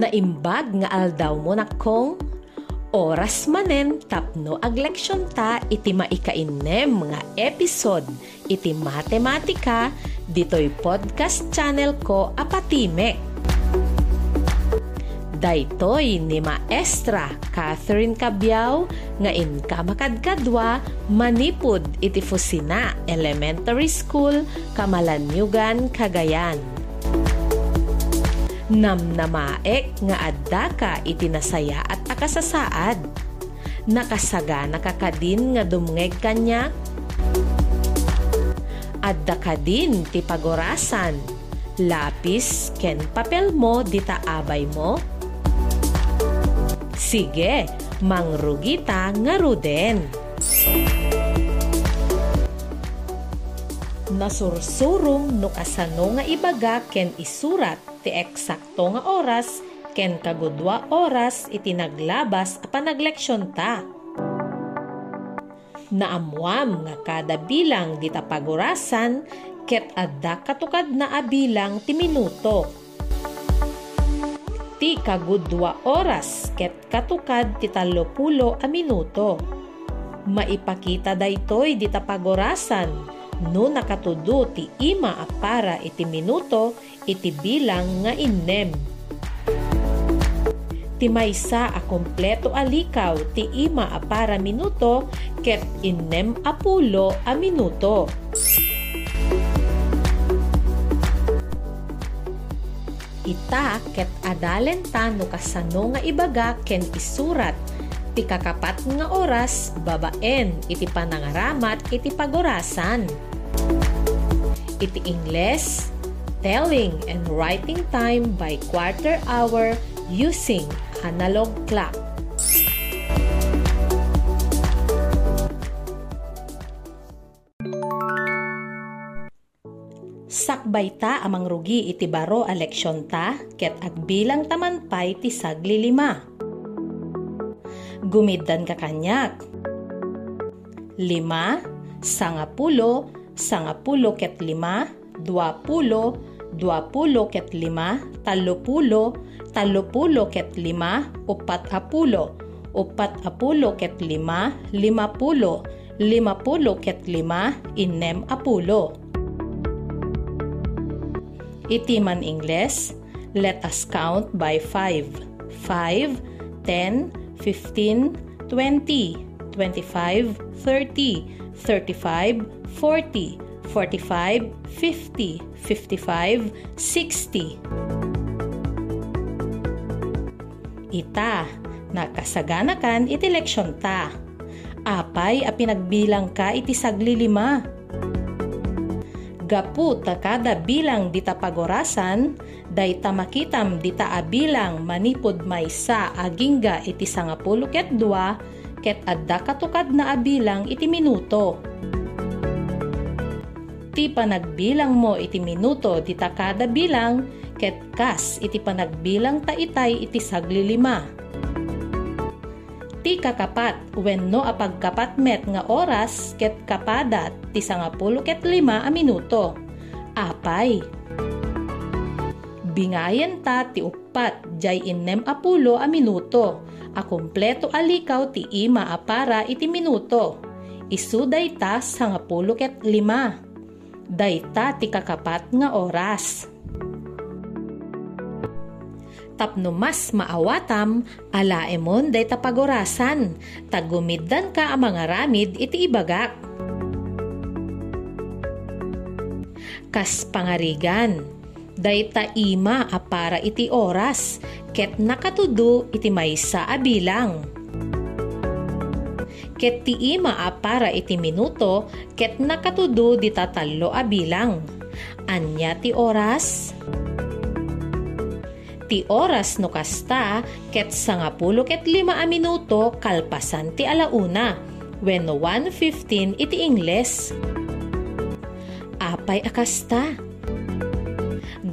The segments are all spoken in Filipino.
Naimbag nga aldaw mo na kong oras manen tapno ag leksyon ta iti maikainem nga episode iti matematika ditoy podcast channel ko apatimek. Daytoy ni Maestra Catherine Cabiao nga inka makadkadwa manipud iti Fusina Elementary School, Kamalanyugan, Cagayan. Namnamaek nga adda ka iti nasaya at akasasaad. Nakasaga nakakadin nga dumngeg kanya. Adda ka din ti pagorasan. Lapis ken papel mo dita abay mo Sige, mangrugita nga ruden. Nasursurong no kasano nga ibaga ken isurat ti eksakto nga oras ken kagudwa oras itinaglabas a panagleksyon ta. Naamuam nga kada bilang dita pagurasan ket adda katukad na abilang ti minuto ti kagudwa oras ket katukad ti talopulo a minuto. Maipakita daytoy di tapagorasan no nakatudo ti ima a para iti minuto iti bilang nga innem. Ti maysa a kompleto alikaw ti ima a para minuto ket innem a pulo a minuto. ita ket adalen ta no kasano nga ibaga ken isurat ti kakapat nga oras babaen iti panangaramat iti pagorasan. Iti Ingles, telling and writing time by quarter hour using analog clock. Sakbay ta amang rugi iti baro a leksyon ta ket agbilang taman pay ti sagli lima. Gumiddan ka kanyak. Lima, sangapulo, sangapulo ket lima, duapulo, duapulo ket lima, talupulo, talupulo ket lima, upat apulo, upat apulo ket lima, limapulo, limapulo ket lima, inem apulo Itiman Ingles, let us count by 5. 5, 10, 15, 20, 25, 30, 35, 40, 45, 50, 55, 60. Ita, nakasaganakan iti leksyon ta. Apay a pinagbilang ka iti sagli lima gapu takada bilang dita pagorasan, day tamakitam dita abilang manipod maysa agingga iti sangapulo ket dua, ket adda katukad na abilang iti minuto. Ti panagbilang mo iti minuto dita kada bilang, ket kas iti panagbilang ta itay iti sagli lima ti kakapat wenno a pagkapat met nga oras ket kapadat ti sangapulo ket lima a minuto. Apay. Bingayen ta ti upat jay inem apulo a minuto. A kompleto alikaw ti ima a para iti minuto. Isuday ta sangapulo ket lima. Dayta ti kakapat nga oras tapno mas maawatam, alaemon day tapagorasan, tagumiddan ka ang mga ramid iti ibagak. Kas pangarigan, day ima a para iti oras, ket nakatudo iti maysa a bilang. Ket ti ima a para iti minuto, ket nakatudo di tatalo a bilang. Anya ti oras? ti oras no kasta ket sangapulo ket lima a minuto kalpasan ti alauna wenno 1.15 iti Ingles. Apay akasta.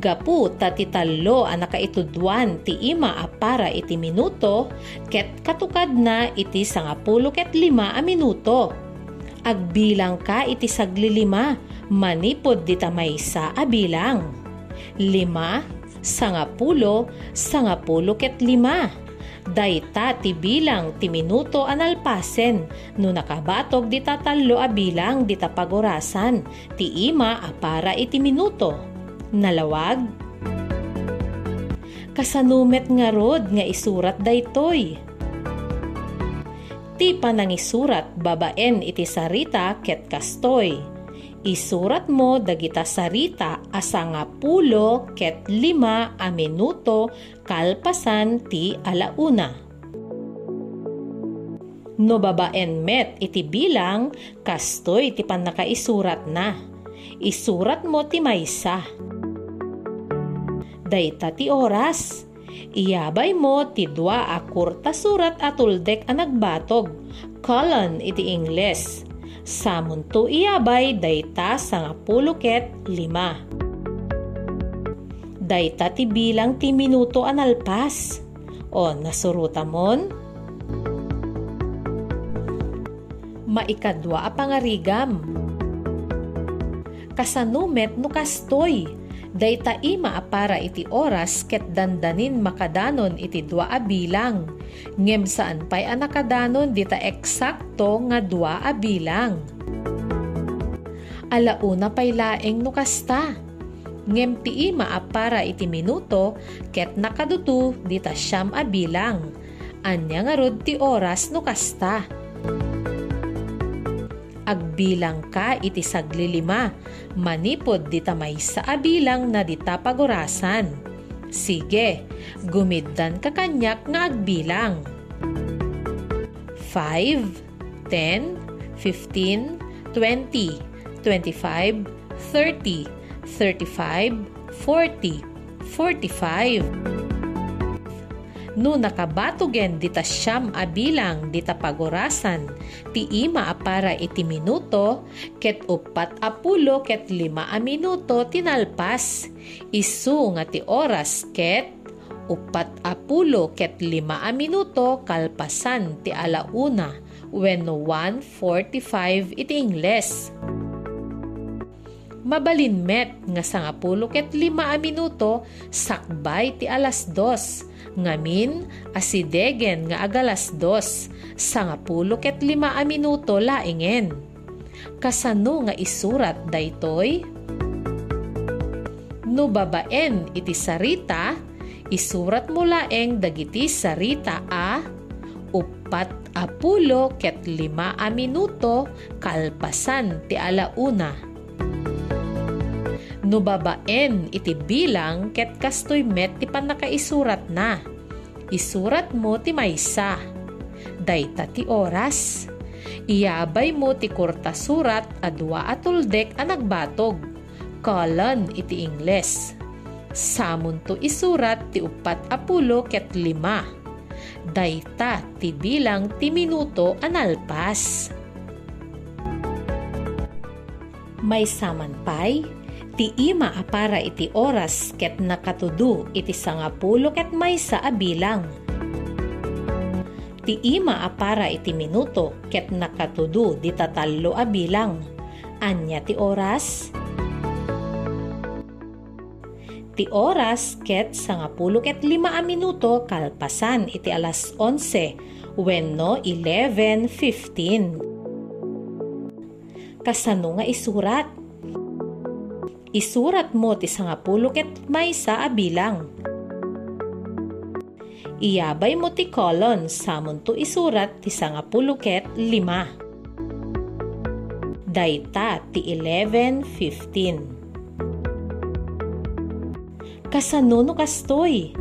Gapu ta ti talo a nakaitudwan ti ima a para iti minuto ket katukad na iti sangapulo ket lima a minuto. Agbilang ka iti sagli lima manipod di tamaysa a bilang. Lima, sangapulo, sangapulo ket lima. Dayta ti bilang ti minuto analpasen no nakabatog di tatalo a bilang di ti ima a para iti minuto. Nalawag? Kasanumet nga rod nga isurat daytoy. Ti panangisurat babaen iti sarita ket kastoy isurat mo dagita sarita asa nga pulo ket lima a minuto kalpasan ti alauna. No babaen met iti bilang, kastoy ti pan nakaisurat na. Isurat mo ti maysa. Dayta ti oras. Iyabay mo ti dua a kurta surat atuldek a nagbatog. Colon iti Ingles samunto iyabay dayta sa puluket lima. Dayta ti bilang ti minuto analpas. O nasuruta mon? Maikadwa a pangarigam. Kasanumet no kastoy dayta ima para iti oras ket dandanin makadanon iti dua a bilang ngem saan pay a nakadanon dita eksakto nga dua a bilang. Alauna pay laeng no kasta. Ngem ti ima para iti minuto ket nakadutu dita siyam a bilang. Anya nga rod ti oras no kasta. Agbilang ka iti saglilima, manipod dita may sa abilang na dita pagurasan. Sige, gumiddan ka kanyak nga agbilang. 5, 10, 15, 20, 25, 30, 35, 40, 45 no nakabatugen dita siyam a bilang dita pagurasan ti ima a para iti minuto ket upat a pulo ket lima a minuto tinalpas. Isu nga ti oras ket upat a pulo ket lima a minuto kalpasan ti alauna wenno 1.45 iti Ingles mabalinmet nga sangapulo ket lima a minuto sakbay ti alas dos ngamin asidegen nga agalas dos, sangapulo ket lima a minuto laingen. Kasano nga isurat daytoy? No babaen iti sarita, isurat mo laeng dagiti sarita a upat a pulo ket lima a minuto kalpasan ti alauna. No babaen iti bilang ket kastoy met ti panakaisurat na. Isurat mo ti maysa. Dayta ti oras. Iyabay mo ti kurta surat adwa atuldek a nagbatog. Colon iti Ingles. Samon to isurat ti upat apulo ket lima. Dayta ti bilang ti minuto analpas. May samanpay Ti ima apara iti oras ket nakatudu iti sangapulo ket maysa a bilang. Ti ima apara iti minuto ket nakatudu di tatallo a bilang. Anya ti oras? Ti oras ket sangapulo ket lima a minuto kalpasan iti alas 11 wenno 11.15. Kasano nga isurat? Isurat mo ti sangapulo ket maysa a bilang. Iyabay mo ti kolon samon to isurat ti sangapulo ket lima. Dayta ti 11.15. Kasano no kastoy?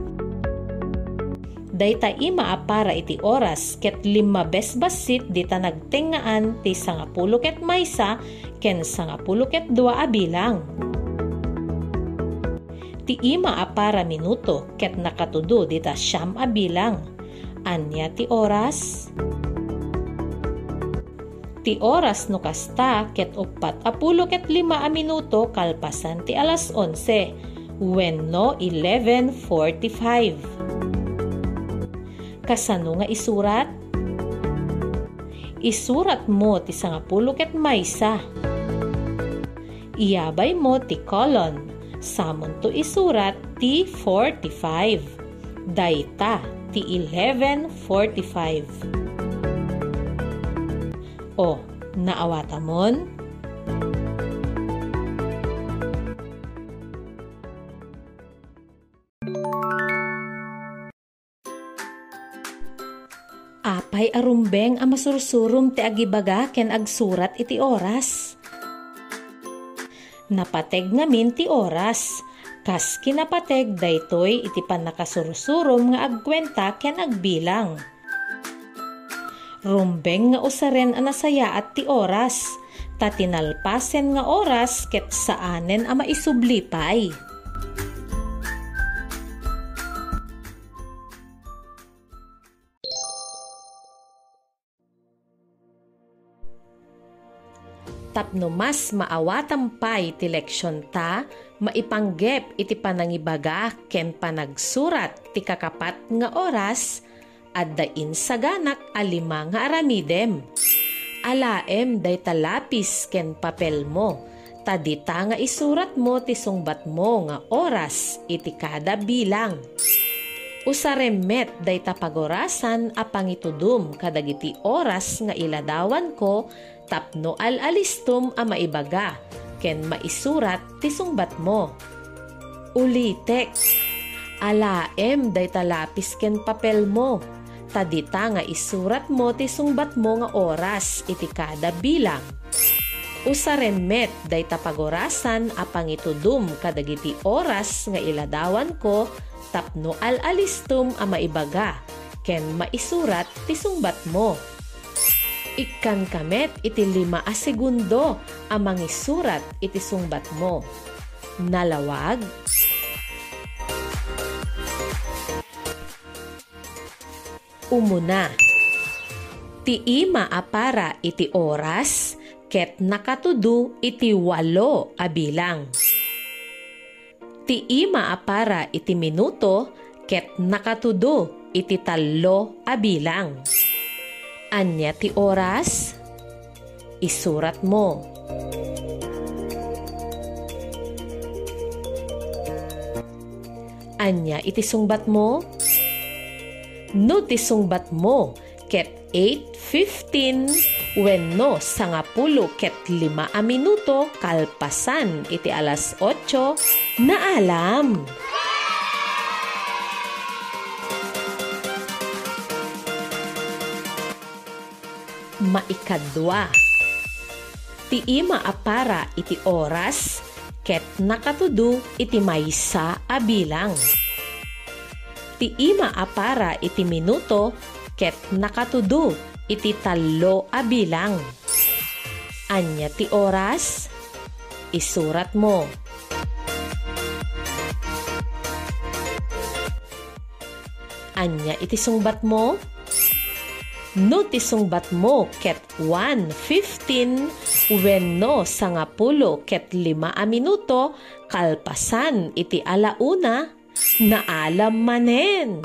Dayta ima para iti oras ket lima bes basit dita nagtengaan ti sangapulo ket maysa ken sangapulo ket dua a bilang ti ima a para minuto ket nakatudo dita siyam a bilang. Anya ti oras? Ti oras no kasta ket upat a pulo ket lima a minuto kalpasan ti alas 11 wenno 11.45. Kasano nga isurat? Isurat mo ti sangapulo ket maysa. Iyabay mo ti kolon Samon to isurat ti 45. Dayta ti 11.45. O, naawata mon? Apay arumbeng ang masursurum ti agibaga ken agsurat iti oras. Napateg ngamin ti oras. Kas kinapateg daytoy iti panakasursurum nga agkwenta ken agbilang. Rumbeng nga usaren ang nasaya at ti oras. Tatinalpasen nga oras ket saanen a maisublipay. Tapno mas maawatampay ti leksyon ta, maipanggep iti panangibaga ken panagsurat ti kakapat nga oras, addain sa ganak alima nga aramidem. Alaem day talapis ken papel mo, tadita nga isurat mo ti sungbat mo nga oras iti kada bilang. Usaremet day tapagorasan a pangitudum kadagiti oras nga iladawan ko tapno al-alistum a maibaga, ken maisurat ti sungbat mo. Ulitek, alaem day talapis ken papel mo, tadita nga isurat mo ti sungbat mo nga oras iti kada bilang. Usarenmet day tapagorasan a pangitudum kadagiti oras nga iladawan ko tapno al-alistum a maibaga, ken maisurat ti sungbat mo Ikan kamet iti lima a segundo amang isurat iti sungbat mo. Nalawag. Umuna. Ti ima apara iti oras ket nakatudu iti walo a bilang. Ti ima apara iti minuto ket nakatudu iti tallo a bilang Anya ti oras? Isurat mo. Anya iti sungbat mo? No ti sungbat mo ket 8.15 wenno sangapulo ket lima a minuto kalpasan iti alas 8 na alam. Maikadwa. Ti ima apara iti oras ket nakatudu iti maysa a bilang. Ti ima apara iti minuto ket nakatudu iti tallo a bilang. Anya ti oras? Isurat mo. Anya iti sungbat mo? No tisungbat mo ket 1.15 wenno sangapulo ket lima a minuto kalpasan iti alauna na alam manen.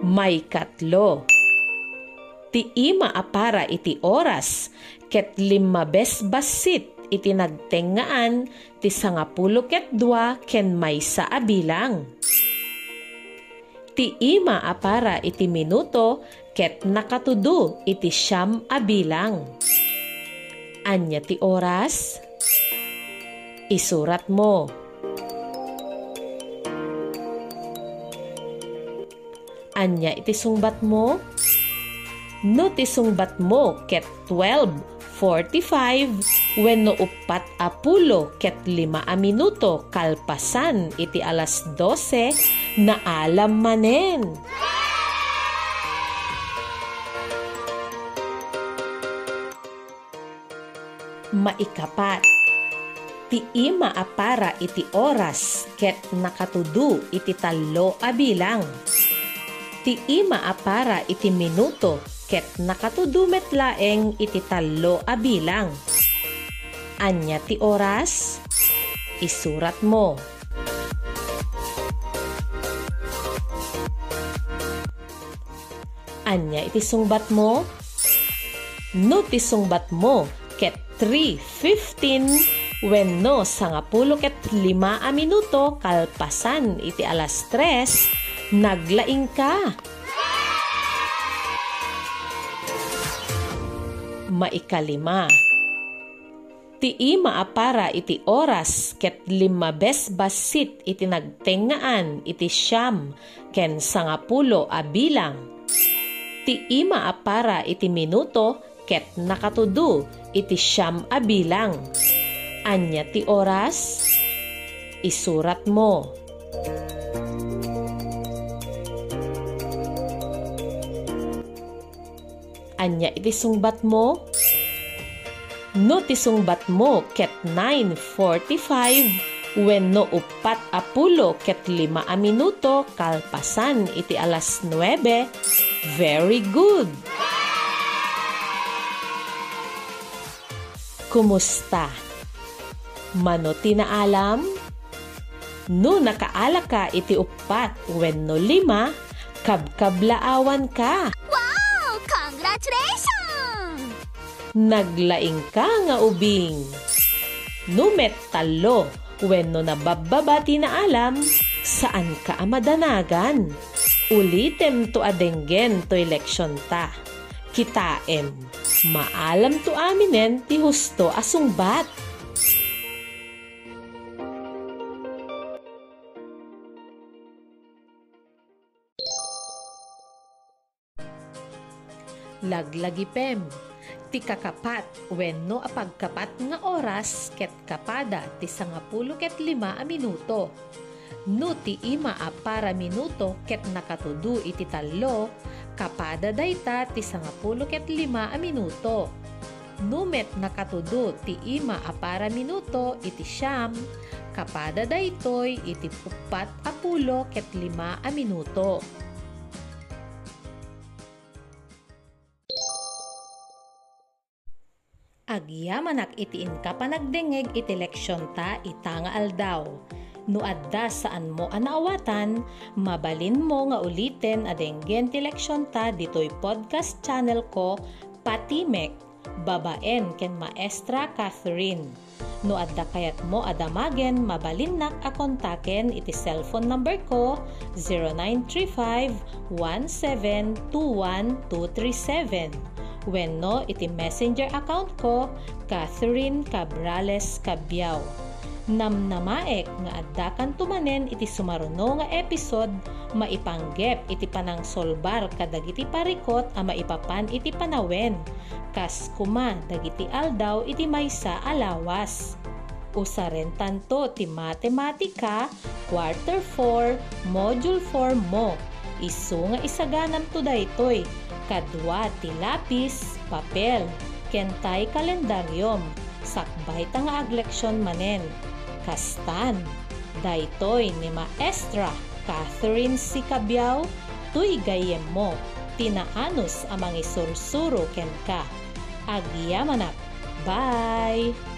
May katlo. Ti ima apara iti oras ket lima bes basit iti nagtengaan ti sangapulo ket dua ken may sa abilang ti ima apara iti minuto ket nakatudu iti siyam abilang. Anya ti oras? Isurat mo. Anya iti sungbat mo? No ti sungbat mo ket 12.45 wenno upat apulo ket lima a minuto kalpasan iti alas 12 na alam manen. Maikapat. Ti ima apara iti oras ket nakatudu iti tallo a bilang. Ti ima apara iti minuto ket nakatudu metlaeng iti tallo a bilang. Anya ti oras? Isurat mo. Anya iti sungbat mo? No ti sungbat mo ket 3.15 wenno sangapulo ket lima a minuto kalpasan iti alas 3 naglaing ka. Maikalima. Ti ima apara iti oras ket lima bes basit iti nagtengaan iti siyam ken sangapulo a bilang. Ti ima apara iti minuto ket nakatudu iti siyam a bilang. Anya ti oras? Isurat mo. Anya iti sungbat mo? No ti sungbat mo ket 9.45 when no upat apulo ket lima a minuto kalpasan iti alas 9. Very good! Kumusta? Mano tinaalam? No nakaala ka iti upat when no lima, kabkablaawan ka. Wow! Congratulations! Naglaing ka nga ubing. No met talo when no nabababa tinaalam, saan ka amadanagan? Ulitem to adenggen to eleksyon ta. Kitaem, maalam to aminen ti husto asungbat. Laglagipem, ti kakapat wenno apagkapat nga oras ket kapada ti sangapulo ket lima a minuto. No ti ima a para minuto ket nakatudu iti tallo, kapada dayta ti sangapulo ket lima a minuto. Numet nakatudu ti ima a para minuto iti siyam, kapada daytoy iti upat a pulo ket lima a minuto. Agyamanak itiin ka panagdengeg iti leksyon ta itanga aldaw. No adda saan mo anaawatan, mabalin mo nga ulitin adenggen ti leksyon ta ditoy podcast channel ko Patimek, babaen ken maestra Catherine. No adda kayat mo adamagen mabalin nak a kontaken iti cellphone number ko 0935 1721237 wenno iti messenger account ko Catherine Cabrales Cabiao. Namnamaek nga addakan tumanen iti sumaruno nga episode maipanggep iti panang solbar kadagiti parikot a maipapan iti panawen kas kuma dagiti aldaw iti maysa alawas. Usaren tanto ti matematika quarter 4 module 4 mo isu nga isaganam to daytoy kadwa ti lapis, papel, kentay kalendaryom, sakbay ta nga agleksyon manen. Kastan, daytoy ni Maestra Catherine C. Cabiao, tuy gayem mo, tinaanos amang isursuro ken ka. Agyamanak. Bye!